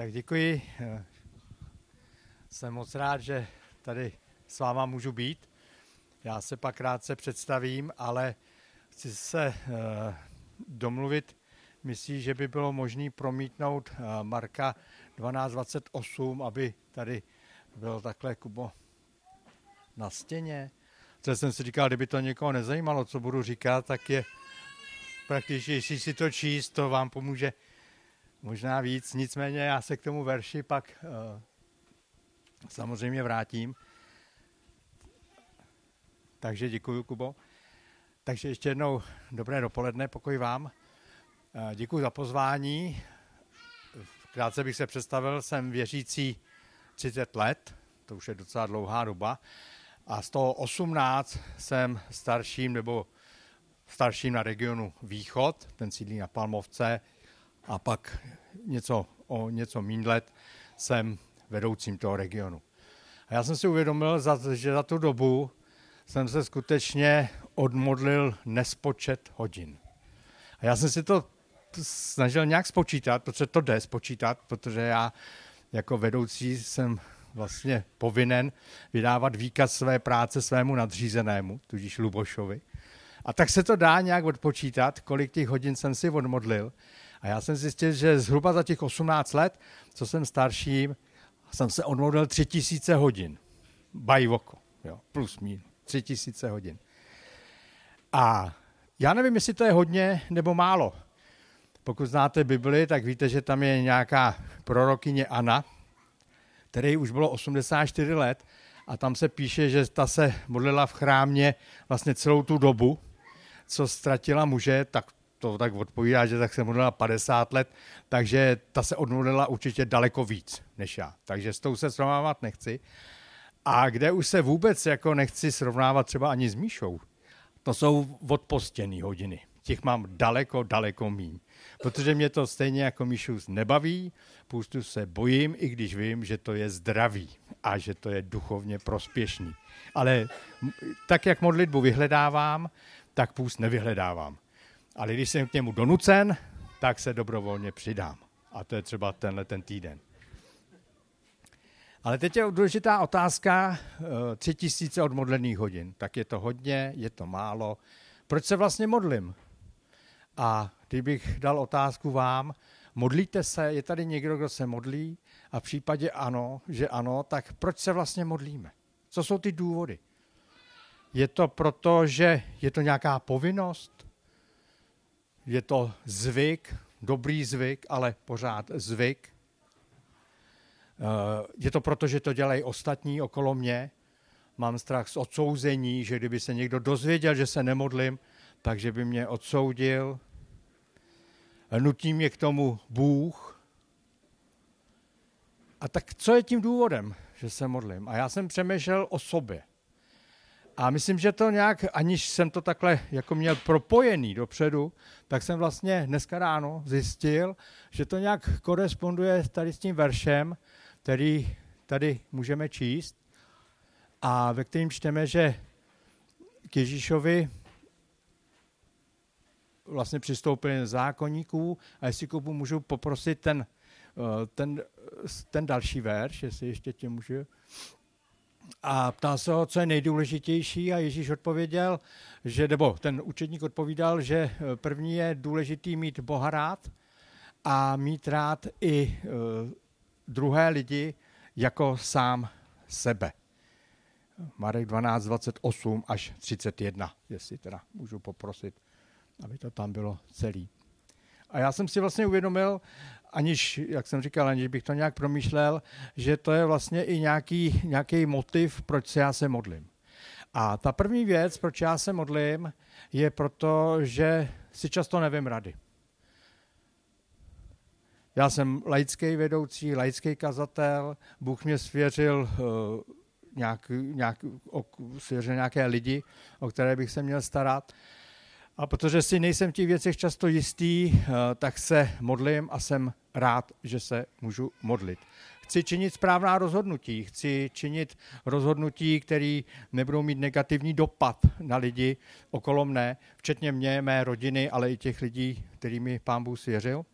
Tak děkuji. Jsem moc rád, že tady s váma můžu být. Já se pak krátce představím, ale chci se uh, domluvit. Myslím, že by bylo možné promítnout uh, Marka 1228, aby tady bylo takhle, Kubo, na stěně. Co jsem si říkal, kdyby to někoho nezajímalo, co budu říkat, tak je jestli si to číst, to vám pomůže možná víc. Nicméně já se k tomu verši pak uh, samozřejmě vrátím. Takže děkuji, Kubo. Takže ještě jednou dobré dopoledne, pokoj vám. Uh, děkuji za pozvání. Krátce bych se představil, jsem věřící 30 let, to už je docela dlouhá doba, a z toho 18 jsem starším nebo starším na regionu Východ, ten sídlí na Palmovce, a pak něco, o něco míň let jsem vedoucím toho regionu. A já jsem si uvědomil, že za tu dobu jsem se skutečně odmodlil nespočet hodin. A já jsem si to snažil nějak spočítat, protože to jde spočítat, protože já jako vedoucí jsem vlastně povinen vydávat výkaz své práce svému nadřízenému, tudíž Lubošovi. A tak se to dá nějak odpočítat, kolik těch hodin jsem si odmodlil. A já jsem zjistil, že zhruba za těch 18 let, co jsem starším, jsem se odmodlil 3000 hodin. Bajvoko, jo, plus mín, 3000 hodin. A já nevím, jestli to je hodně nebo málo. Pokud znáte Bibli, tak víte, že tam je nějaká prorokyně Anna, který už bylo 84 let a tam se píše, že ta se modlila v chrámě vlastně celou tu dobu, co ztratila muže, tak to tak odpovídá, že tak se modlila 50 let, takže ta se odmodlila určitě daleko víc než já. Takže s tou se srovnávat nechci. A kde už se vůbec jako nechci srovnávat třeba ani s Míšou, to jsou odpostěné hodiny. Těch mám daleko, daleko míň. Protože mě to stejně jako Míšus nebaví, půstu se bojím, i když vím, že to je zdravý a že to je duchovně prospěšný. Ale tak, jak modlitbu vyhledávám, tak půst nevyhledávám. Ale když jsem k němu donucen, tak se dobrovolně přidám. A to je třeba tenhle ten týden. Ale teď je důležitá otázka, eh, tři tisíce odmodlených hodin. Tak je to hodně, je to málo. Proč se vlastně modlím? A kdybych dal otázku vám, modlíte se, je tady někdo, kdo se modlí? A v případě ano, že ano, tak proč se vlastně modlíme? Co jsou ty důvody? Je to proto, že je to nějaká povinnost? Je to zvyk, dobrý zvyk, ale pořád zvyk? Eh, je to proto, že to dělají ostatní okolo mě? Mám strach z odsouzení, že kdyby se někdo dozvěděl, že se nemodlím, takže by mě odsoudil. Nutí mě k tomu Bůh. A tak co je tím důvodem, že se modlím? A já jsem přemýšlel o sobě. A myslím, že to nějak, aniž jsem to takhle jako měl propojený dopředu, tak jsem vlastně dneska ráno zjistil, že to nějak koresponduje tady s tím veršem, který tady můžeme číst a ve kterým čteme, že k Ježíšovi vlastně přistoupili zákonníků a jestli Kubu můžu poprosit ten, eh, ten, ten další verš, jestli ještě tě můžu. A ptal se ho, co je nejdůležitější a Ježíš odpověděl, že, nebo ten učedník odpovídal, že eh, první je důležitý mít Boha rád a mít rád i uh, druhé lidi jako sám sebe. Marek 12, 28 až 31, jestli teda můžu poprosit aby to tam bylo celý. A já jsem si vlastně uvědomil, aniž, jak jsem říkal, aniž bych to nějak promýšlel, že to je vlastně i nějaký, nějaký motiv, proč se já se modlím. A ta první věc, proč já se modlím, je proto, že si často nevím rady. Já jsem laický vedoucí, laický kazatel, Bůh mě svěřil uh, nějak, nějak, svěřil nějaké lidi, o které bych se měl starat. A protože si nejsem v těch věcech často jistý, eh, tak se modlím a jsem rád, že se můžu modlit. Chci činit správná rozhodnutí, chci činit rozhodnutí, které nebudou mít negativní dopad na lidi okolo mne, včetně mě, mé rodiny, ale i těch lidí, kterými pán Bůh svěřil.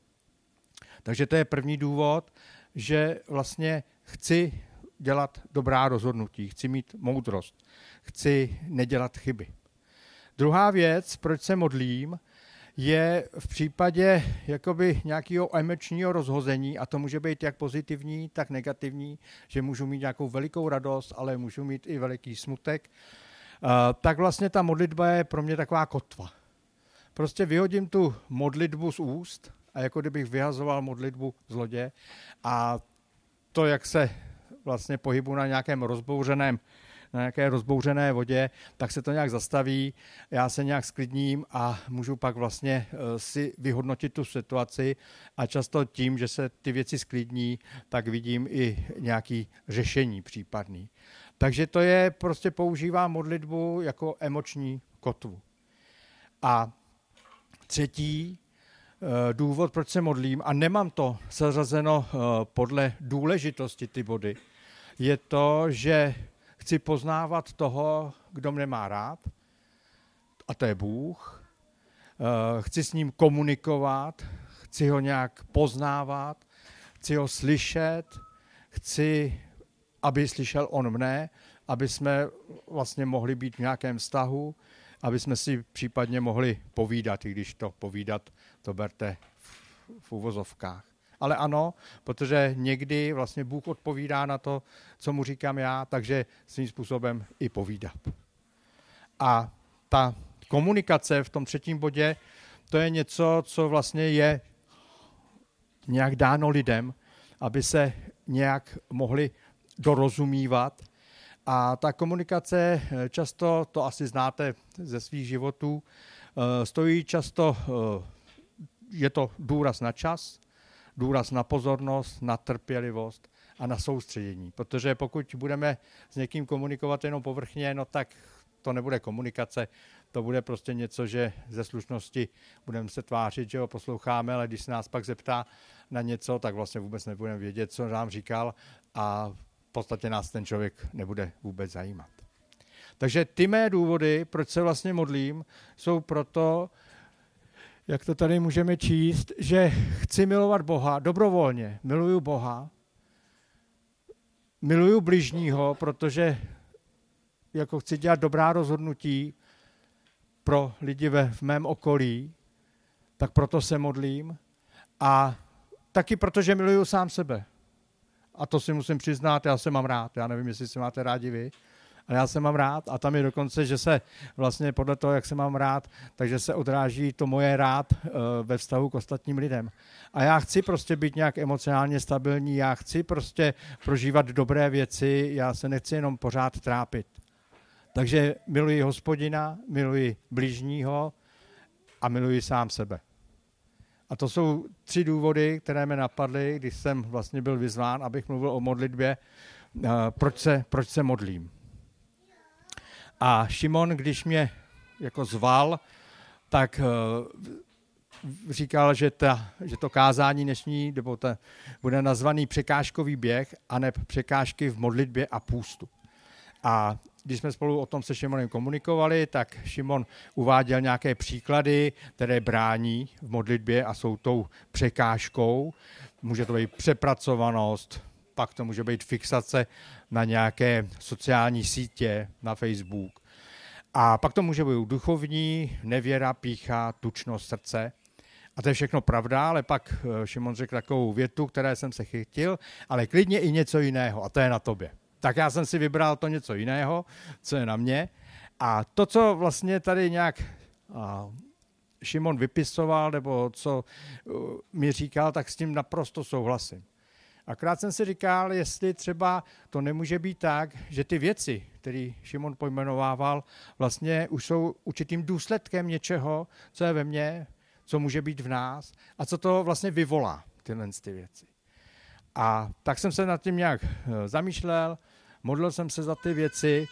Takže to je první důvod, že vlastně chci dělat dobrá rozhodnutí, chci mít moudrost, chci nedělat chyby. Druhá věc, proč se modlím, je v případě jakoby nějakého emočního rozhození, a to může být jak pozitivní, tak negativní, že můžu mít nějakou velikou radost, ale můžu mít i veliký smutek, tak vlastně ta modlitba je pro mě taková kotva. Prostě vyhodím tu modlitbu z úst a jako kdybych vyhazoval modlitbu z lodě a to, jak se vlastně pohybu na nějakém rozbouřeném na nějaké rozbouřené vodě, tak se to nějak zastaví, já se nějak sklidním a můžu pak vlastně eh, si vyhodnotit tu situaci a často tím, že se ty věci sklidní, tak vidím i nějaký řešení případný. Takže to je, prostě používám modlitbu jako emoční kotvu. A třetí eh, důvod, proč se modlím, a nemám to seřazeno eh, podle důležitosti ty body, je to, že chci poznávat toho, kdo mě má rád, a to je Bůh. Eh, chci s ním komunikovat, chci ho nějak poznávat, chci ho slyšet, chci, aby slyšel on mne, aby jsme vlastně mohli být v nějakém vztahu, aby jsme si případně mohli povídat, i když to povídat to berte v, v uvozovkách. Ale ano, protože někdy vlastně Bůh odpovídá na to, co mu říkám já, takže svým způsobem i povídat. A ta komunikace v tom třetím bodě, to je něco, co vlastně je nějak dáno lidem, aby se nějak mohli dorozumívat. A ta komunikace často, to asi znáte ze svých životů, eh, stojí často, eh, je to důraz na čas, důraz na pozornost, na trpělivost a na soustředění. Protože pokud budeme s někým komunikovat jenom povrchně, no tak to nebude komunikace, to bude prostě něco, že ze slušnosti budeme se tvářit, že ho posloucháme, ale když se nás pak zeptá na něco, tak vlastně vůbec nebudeme vědět, co nám říkal a v podstatě nás ten člověk nebude vůbec zajímat. Takže ty mé důvody, proč se vlastně modlím, jsou proto, jak to tady můžeme číst, že chci milovat Boha dobrovolně, miluju Boha, miluju bližního, protože jako chci dělat dobrá rozhodnutí pro lidi ve, v mém okolí, tak proto se modlím. A taky protože miluju sám sebe. A to si musím přiznat, já se mám rád. Já nevím, jestli si máte rádi vy, a já se mám rád a tam je dokonce, že se vlastně podle toho, jak se mám rád, takže se odráží to moje rád eh, ve vztahu k ostatním lidem. A já chci prostě být nějak emocionálně stabilní, já chci prostě prožívat dobré věci, já se nechci jenom pořád trápit. Takže miluji hospodina, miluji blížního a miluji sám sebe. A to jsou tři důvody, které mě napadly, když jsem vlastně byl vyzván, abych mluvil o modlitbě, eh, proč se, proč se modlím. A Šimon, když mě jako zval, tak uh, říkal, že, ta, že to kázání dnešní, nebo ta, bude nazvaný překážkový běh, a ne překážky v modlitbě a půstu. A když jsme spolu o tom se Šimonem komunikovali, tak Šimon uváděl nějaké příklady, které brání v modlitbě a jsou tou překážkou. Může to být přepracovanost, pak to může být fixace na nějaké sociální sítě, na Facebook. A pak to může být duchovní, nevěra, pícha, tučnost srdce. A to je všechno pravda, ale pak eh, Šimon řekl takovou větu, které jsem se chytil, ale klidně i něco jiného, a to je na tobě. Tak já jsem si vybral to něco jiného, co je na mě. A to, co vlastně tady nějak Šimon vypisoval, nebo co uh, mi říkal, tak s tím naprosto souhlasím. Akrát jsem si říkal, jestli třeba to nemůže být tak, že ty věci, které Šimon pojmenovával, vlastně už jsou určitým důsledkem něčeho, co je ve mně, co může být v nás a co to vlastně vyvolá, tyhle ty věci. A tak jsem se nad tím nějak eh, zamýšlel, modlil jsem se za ty věci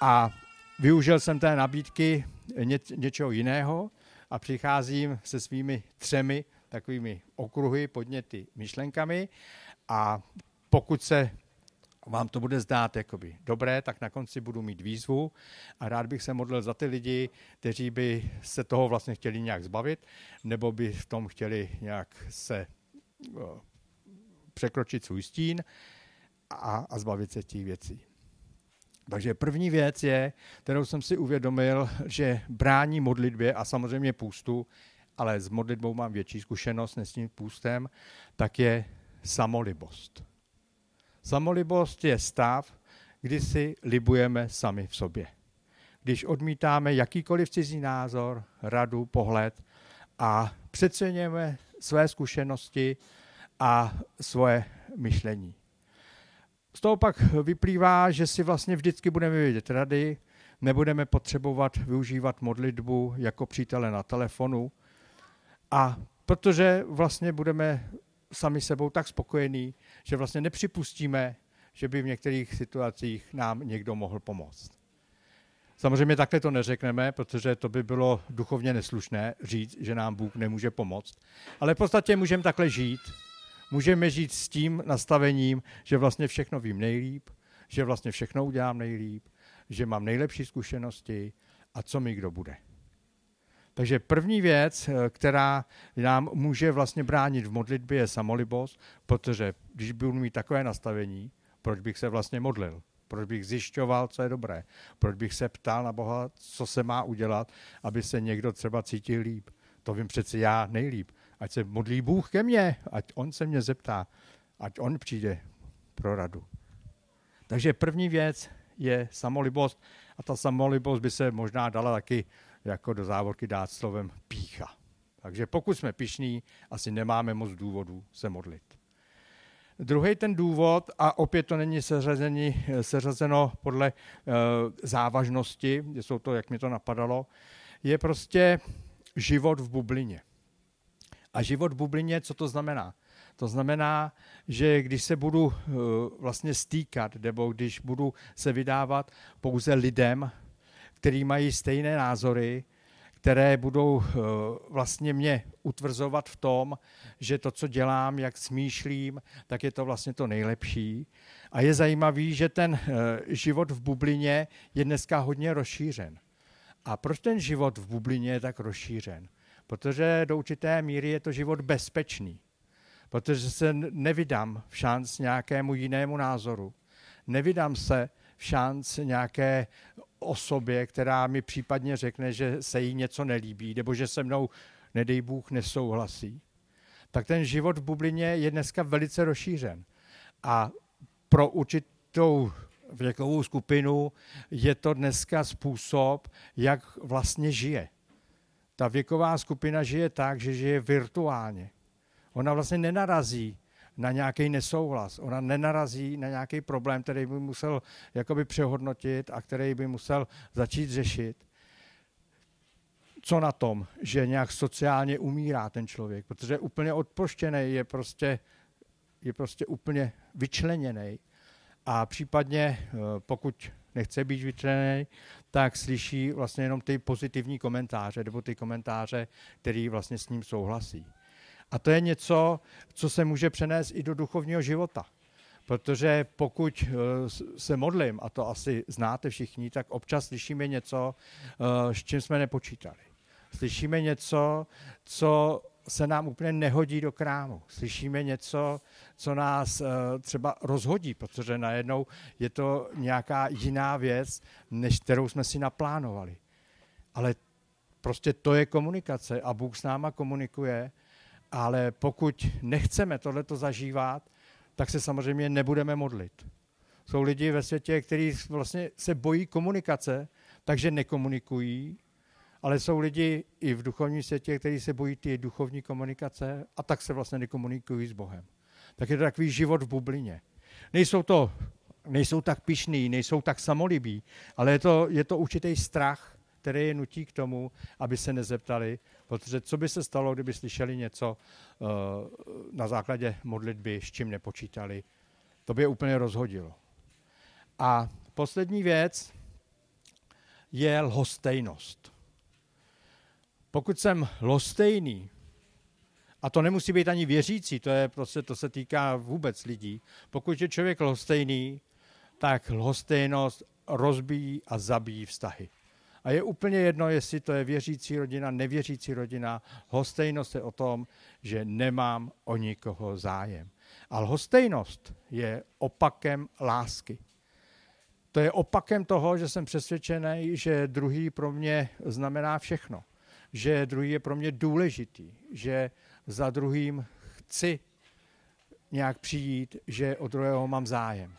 a využil jsem té nabídky ně, něčeho jiného a přicházím se svými třemi takovými okruhy, podněty, myšlenkami a pokud se vám to bude zdát jakoby dobré, tak na konci budu mít výzvu a rád bych se modlil za ty lidi, kteří by se toho vlastně chtěli nějak zbavit, nebo by v tom chtěli nějak se překročit svůj stín a, a zbavit se těch věcí. Takže první věc je, kterou jsem si uvědomil, že brání modlitbě a samozřejmě půstu, ale s modlitbou mám větší zkušenost než s tím půstem, tak je samolibost. Samolibost je stav, kdy si libujeme sami v sobě. Když odmítáme jakýkoliv cizí názor, radu, pohled a přeceňujeme své zkušenosti a svoje myšlení. Z toho pak vyplývá, že si vlastně vždycky budeme vědět rady, nebudeme potřebovat využívat modlitbu jako přítele na telefonu a protože vlastně budeme sami sebou tak spokojení, že vlastně nepřipustíme, že by v některých situacích nám někdo mohl pomoct. Samozřejmě takhle to neřekneme, protože to by bylo duchovně neslušné říct, že nám Bůh nemůže pomoct. Ale v podstatě můžeme takhle žít. Můžeme žít s tím nastavením, že vlastně všechno vím nejlíp, že vlastně všechno udělám nejlíp, že mám nejlepší zkušenosti a co mi kdo bude. Takže první věc, eh, která nám může vlastně bránit v modlitbě, je samolibost, protože když budu mít takové nastavení, proč bych se vlastně modlil? Proč bych zjišťoval, co je dobré? Proč bych se ptal na Boha, co se má udělat, aby se někdo třeba cítil líp? To vím přeci já nejlíp. Ať se modlí Bůh ke mně, ať on se mě zeptá, ať on přijde pro radu. Takže první věc je samolibost a ta samolibost by se možná dala taky jako do závorky dát slovem pícha. Takže pokud jsme pišní, asi nemáme moc důvodů se modlit. Druhý ten důvod, a opět to není seřazení, seřazeno podle uh, závažnosti, jsou to, jak mi to napadalo, je prostě život v bublině. A život v bublině, co to znamená? To znamená, že když se budu uh, vlastně stýkat, nebo když budu se vydávat pouze lidem, kteří mají stejné názory, které budou eh, vlastně mě utvrzovat v tom, že to, co dělám, jak smýšlím, tak je to vlastně to nejlepší. A je zajímavý, že ten eh, život v bublině je dneska hodně rozšířen. A proč ten život v bublině je tak rozšířen? Protože do určité míry je to život bezpečný. Protože se nevydám v šanc nějakému jinému názoru. Nevydám se v šanc nějaké osobě, která mi případně řekne, že se jí něco nelíbí, nebo že se mnou, nedej Bůh, nesouhlasí, tak ten život v bublině je dneska velice rozšířen. A pro určitou věkovou skupinu je to dneska způsob, jak vlastně žije. Ta věková skupina žije tak, že žije virtuálně. Ona vlastně nenarazí na nějaký nesouhlas. Ona nenarazí na nějaký problém, který by musel jakoby přehodnotit a který by musel začít řešit. Co na tom, že nějak sociálně umírá ten člověk, protože je úplně odpoštěný, je prostě, je prostě úplně vyčleněný. A případně, eh, pokud nechce být vyčleněný, tak slyší vlastně jenom ty pozitivní komentáře, nebo ty komentáře, který vlastně s ním souhlasí. A to je něco, co se může přenést i do duchovního života. Protože pokud eh, se modlím, a to asi znáte všichni, tak občas slyšíme něco, eh, s čím jsme nepočítali. Slyšíme něco, co se nám úplně nehodí do krámu. Slyšíme něco, co nás eh, třeba rozhodí, protože najednou je to nějaká jiná věc, než kterou jsme si naplánovali. Ale prostě to je komunikace a Bůh s náma komunikuje ale pokud nechceme tohleto zažívat, tak se samozřejmě nebudeme modlit. Jsou lidi ve světě, kteří vlastně se bojí komunikace, takže nekomunikují, ale jsou lidi i v duchovním světě, kteří se bojí ty duchovní komunikace a tak se vlastně nekomunikují s Bohem. Tak je to takový život v bublině. Nejsou to, nejsou tak pišný, nejsou tak samolibí, ale je to, je to určitý strach, který je nutí k tomu, aby se nezeptali, protože co by se stalo, kdyby slyšeli něco uh, na základě modlitby, s čím nepočítali. To by je úplně rozhodilo. A poslední věc je lhostejnost. Pokud jsem lhostejný, a to nemusí být ani věřící, to, je prostě, to se týká vůbec lidí. Pokud je člověk lhostejný, tak lhostejnost rozbíjí a zabíjí vztahy. A je úplně jedno, jestli to je věřící rodina, nevěřící rodina. Hostejnost je o tom, že nemám o nikoho zájem. A lhostejnost je opakem lásky. To je opakem toho, že jsem přesvědčený, že druhý pro mě znamená všechno. Že druhý je pro mě důležitý, že za druhým chci nějak přijít, že od druhého mám zájem.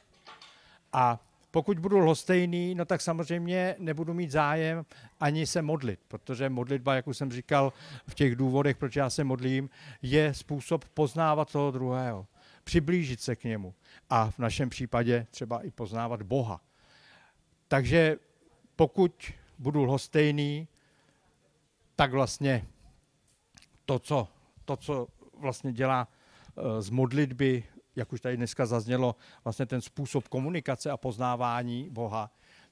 A pokud budu lhostejný, no tak samozřejmě nebudu mít zájem ani se modlit, protože modlitba, jak už jsem říkal v těch důvodech, proč já se modlím, je způsob poznávat toho druhého, přiblížit se k němu a v našem případě třeba i poznávat Boha. Takže pokud budu lhostejný, tak vlastně to, co, to, co vlastně dělá eh, z modlitby, jak už tady dneska zaznělo, vlastně ten způsob komunikace a poznávání Boha,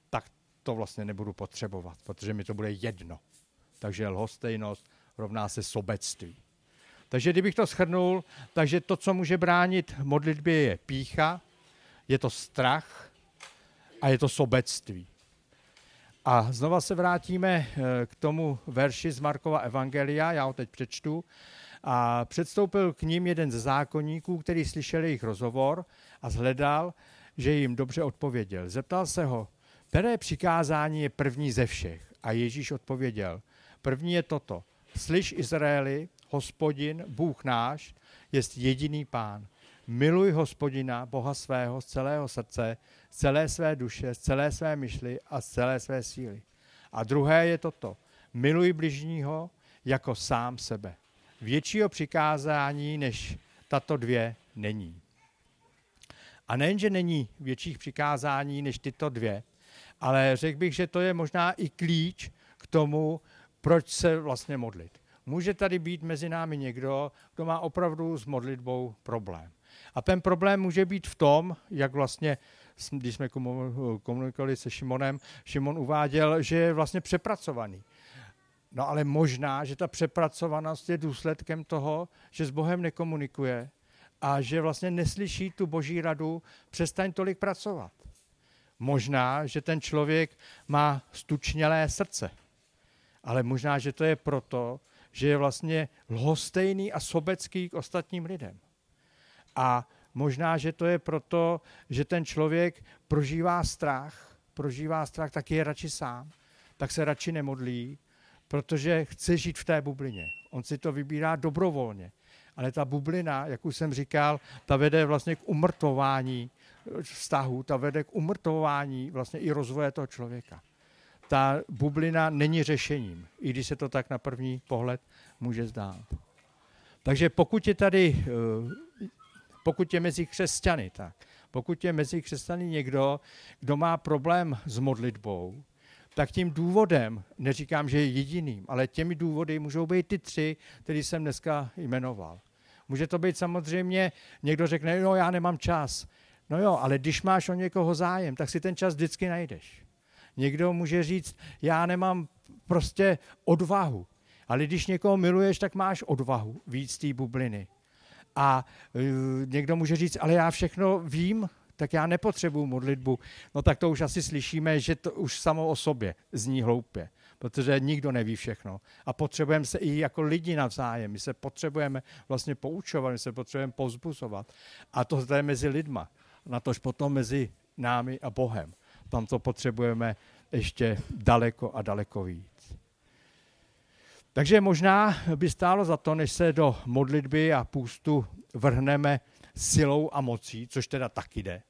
tak to vlastně nebudu potřebovat, protože mi to bude jedno. Takže lhostejnost rovná se sobectví. Takže kdybych to shrnul, takže to, co může bránit modlitbě, je pícha, je to strach a je to sobectví. A znova se vrátíme eh, k tomu verši z Markova Evangelia, já ho teď přečtu. A předstoupil k ním jeden ze zákonníků, který slyšel jejich rozhovor a zhledal, že jim dobře odpověděl. Zeptal se ho, které přikázání je první ze všech? A Ježíš odpověděl, první je toto. Slyš Izraeli, hospodin, Bůh náš, je jediný pán. Miluj hospodina, Boha svého, z celého srdce, z celé své duše, z celé své myšly a z celé své síly. A druhé je toto. Miluj bližního jako sám sebe. Většího přikázání než tato dvě není. A nejenže není větších přikázání než tyto dvě, ale řekl bych, že to je možná i klíč k tomu, proč se vlastně modlit. Může tady být mezi námi někdo, kdo má opravdu s modlitbou problém. A ten problém může být v tom, jak vlastně, když jsme komunikovali se Šimonem, Šimon uváděl, že je vlastně přepracovaný. No ale možná, že ta přepracovanost je důsledkem toho, že s Bohem nekomunikuje a že vlastně neslyší tu boží radu, přestaň tolik pracovat. Možná, že ten člověk má stučnělé srdce, ale možná, že to je proto, že je vlastně lhostejný a sobecký k ostatním lidem. A možná, že to je proto, že ten člověk prožívá strach, prožívá strach, tak je radši sám, tak se radši nemodlí, protože chce žít v té bublině. On si to vybírá dobrovolně. Ale ta bublina, jak už jsem říkal, ta vede vlastně k umrtování vztahu, ta vede k umrtování vlastně i rozvoje toho člověka. Ta bublina není řešením, i když se to tak na první pohled může zdát. Takže pokud je tady, eh, pokud je mezi křesťany, tak pokud je mezi křesťany někdo, kdo má problém s modlitbou, tak tím důvodem, neříkám, že je jediným, ale těmi důvody můžou být ty tři, které jsem dneska jmenoval. Může to být samozřejmě, někdo řekne, no já nemám čas. No jo, ale když máš o někoho zájem, tak si ten čas vždycky najdeš. Někdo může říct, já nemám prostě odvahu. Ale když někoho miluješ, tak máš odvahu víc té bubliny. A uh, někdo může říct, ale já všechno vím, tak já nepotřebuju modlitbu. No tak to už asi slyšíme, že to už samo o sobě zní hloupě, protože nikdo neví všechno. A potřebujeme se i jako lidi navzájem, my se potřebujeme vlastně poučovat, my se potřebujeme pozbuzovat. A to je mezi lidma, natož potom mezi námi a Bohem. Tam to potřebujeme ještě daleko a daleko víc. Takže možná by stálo za to, než se do modlitby a půstu vrhneme silou a mocí, což teda taky jde,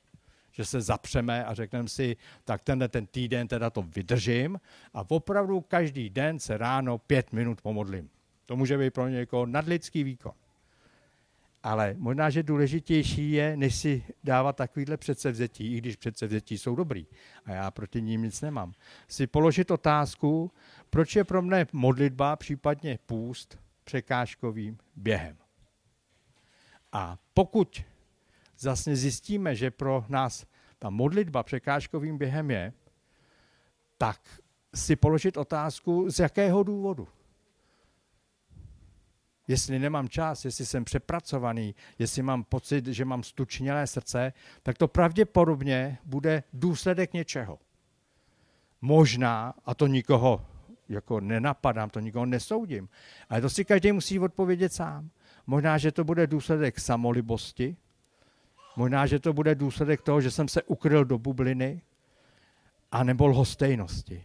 že se zapřeme a řekneme si, tak tenhle ten týden teda to vydržím a opravdu každý den se ráno pět minut pomodlím. To může být pro někoho nadlidský výkon. Ale možná, že důležitější je, než si dávat takovýhle předsevzetí, i když předsevzetí jsou dobrý a já proti ním nic nemám, si položit otázku, proč je pro mne modlitba, případně půst, překážkovým během. A pokud zase zjistíme, že pro nás ta modlitba překážkovým během je, tak si položit otázku, z jakého důvodu. Jestli nemám čas, jestli jsem přepracovaný, jestli mám pocit, že mám stučnělé srdce, tak to pravděpodobně bude důsledek něčeho. Možná, a to nikoho jako nenapadám, to nikoho nesoudím, ale to si každý musí odpovědět sám. Možná, že to bude důsledek samolibosti, Možná, že to bude důsledek toho, že jsem se ukryl do bubliny a nebo lhostejnosti.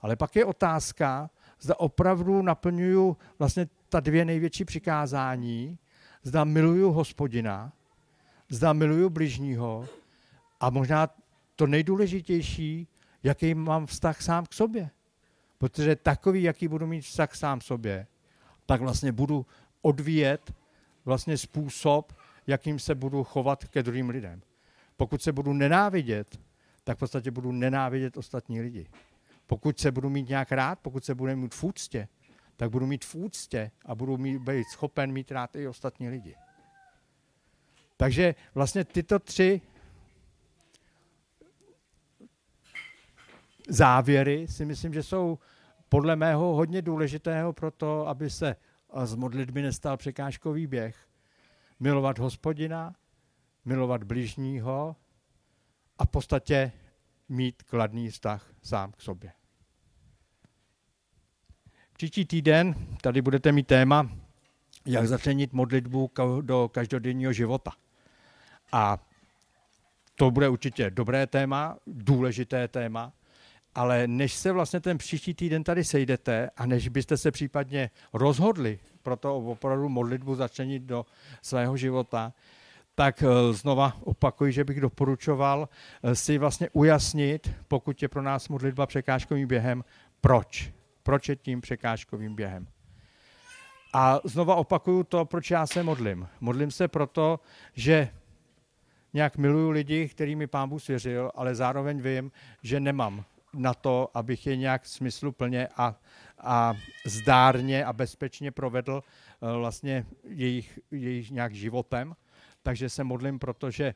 Ale pak je otázka, zda opravdu naplňuju vlastně ta dvě největší přikázání, zda miluju hospodina, zda miluju bližního a možná to nejdůležitější, jaký mám vztah sám k sobě. Protože takový, jaký budu mít vztah sám k sobě, tak vlastně budu odvíjet vlastně způsob, jakým se budu chovat ke druhým lidem. Pokud se budu nenávidět, tak v podstatě budu nenávidět ostatní lidi. Pokud se budu mít nějak rád, pokud se budu mít v úctě, tak budu mít v úctě a budu mít, být schopen mít rád i ostatní lidi. Takže vlastně tyto tři závěry si myslím, že jsou podle mého hodně důležitého pro to, aby se z modlitby nestal překážkový běh. Milovat hospodina, milovat bližního a v podstatě mít kladný vztah sám k sobě. Příští týden tady budete mít téma, jak začlenit modlitbu do každodenního života. A to bude určitě dobré téma, důležité téma, ale než se vlastně ten příští týden tady sejdete a než byste se případně rozhodli pro to opravdu modlitbu začlenit do svého života, tak eh, znova opakuji, že bych doporučoval eh, si vlastně ujasnit, pokud je pro nás modlitba překážkovým během, proč. Proč je tím překážkovým během. A znova opakuju to, proč já se modlím. Modlím se proto, že nějak miluju lidi, kterými pán Bůh svěřil, ale zároveň vím, že nemám na to, abych je nějak smysluplně a, a zdárně a bezpečně provedl eh, vlastně jejich, jejich nějak životem. Takže se modlím, protože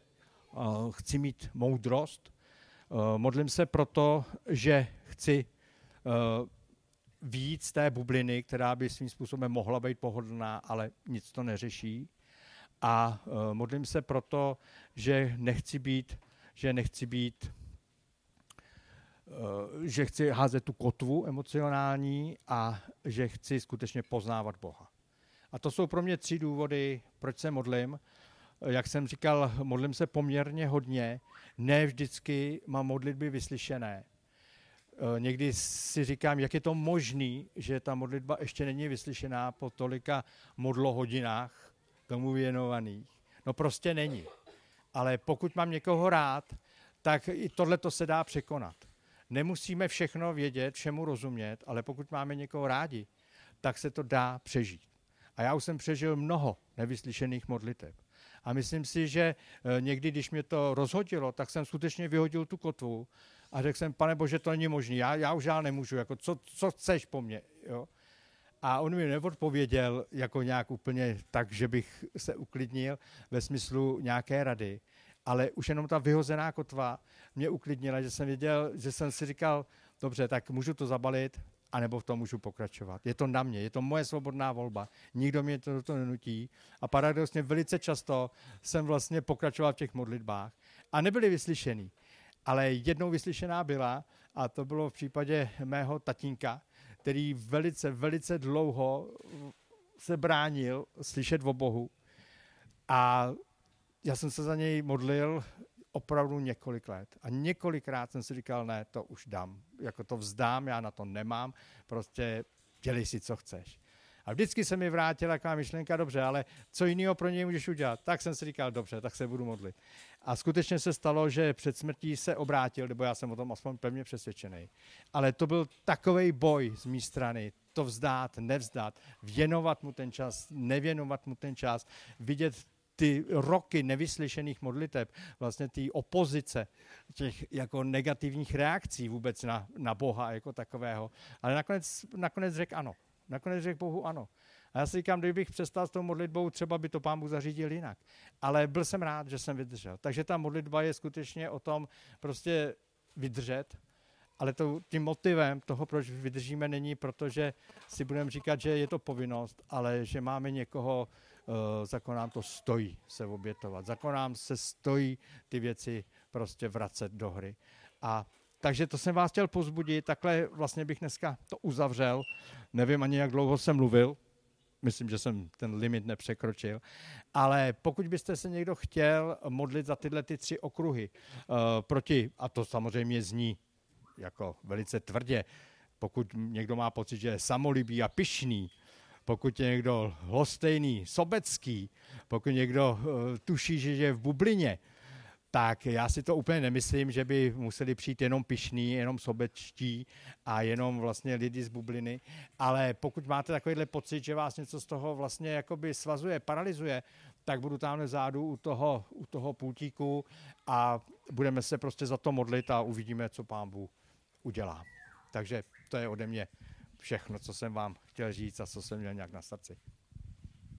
uh, chci mít moudrost. Uh, modlím se proto, že chci víc té bubliny, která by svým způsobem mohla být pohodlná, ale nic to neřeší. A modlím se proto, že nechci být, že nechci být že chci házet tu kotvu emocionální a že chci skutečně poznávat Boha. A to jsou pro mě tři důvody, proč se modlím jak jsem říkal, modlím se poměrně hodně. Ne vždycky mám modlitby vyslyšené. Eh, někdy si říkám, jak je to možné, že ta modlitba ještě není vyslyšená po tolika modlohodinách tomu věnovaných. No prostě není. Ale pokud mám někoho rád, tak i tohle to se dá překonat. Nemusíme všechno vědět, všemu rozumět, ale pokud máme někoho rádi, tak se to dá přežít. A já už jsem přežil mnoho nevyslyšených modliteb. A myslím si, že eh, někdy, když mě to rozhodilo, tak jsem skutečně vyhodil tu kotvu a řekl jsem, pane bože, to není možné, já, já už já nemůžu, jako co, co chceš po mně, jo? A on mi neodpověděl jako nějak úplně tak, že bych se uklidnil ve smyslu nějaké rady, ale už jenom ta vyhozená kotva mě uklidnila, že jsem věděl, že jsem si říkal, dobře, tak můžu to zabalit, anebo v tom můžu pokračovat. Je to na mě, je to moje svobodná volba. Nikdo mě to, to nenutí. A paradoxně velice často jsem vlastně pokračoval v těch modlitbách a nebyly vyslyšený. Ale jednou vyslyšená byla a to bylo v případě mého tatínka, který velice, velice dlouho se bránil slyšet o Bohu. A já jsem se za něj modlil opravdu několik let. A několikrát jsem si říkal, ne, to už dám. Jako to vzdám, já na to nemám. Prostě dělej si, co chceš. A vždycky se mi vrátila taková myšlenka, dobře, ale co jiného pro něj můžeš udělat? Tak jsem si říkal, dobře, tak se budu modlit. A skutečně se stalo, že před smrtí se obrátil, nebo já jsem o tom aspoň pevně přesvědčený. Ale to byl takový boj z mé strany, to vzdát, nevzdát, věnovat mu ten čas, nevěnovat mu ten čas, vidět ty roky nevyslyšených modliteb, vlastně ty opozice, těch jako negativních reakcí vůbec na, na Boha jako takového. Ale nakonec, nakonec řekl ano. Nakonec řekl Bohu ano. A já si říkám, kdybych přestal s tou modlitbou, třeba by to pán Bůh zařídil jinak. Ale byl jsem rád, že jsem vydržel. Takže ta modlitba je skutečně o tom prostě vydržet, ale to, tím motivem toho, proč vydržíme, není proto, že si budeme říkat, že je to povinnost, ale že máme někoho, Eh, za nám to stojí se obětovat. Za nám se stojí ty věci prostě vracet do hry. A takže to jsem vás chtěl pozbudit, takhle vlastně bych dneska to uzavřel. Nevím ani, jak dlouho jsem mluvil, myslím, že jsem ten limit nepřekročil. Ale pokud byste se někdo chtěl modlit za tyhle ty tři okruhy uh, proti, a to samozřejmě zní jako velice tvrdě, pokud někdo má pocit, že je samolibý a pyšný, pokud je někdo hlostejný, sobecký, pokud někdo uh, tuší, že je v bublině, tak já si to úplně nemyslím, že by museli přijít jenom pišní, jenom sobečtí a jenom vlastně lidi z bubliny, ale pokud máte takovýhle pocit, že vás něco z toho vlastně jakoby svazuje, paralizuje, tak budu tam vzadu u toho, u toho pultíku a budeme se prostě za to modlit a uvidíme, co pán Bůh udělá. Takže to je ode mě všechno, co jsem vám chtěl říct a co jsem měl nějak na srdci.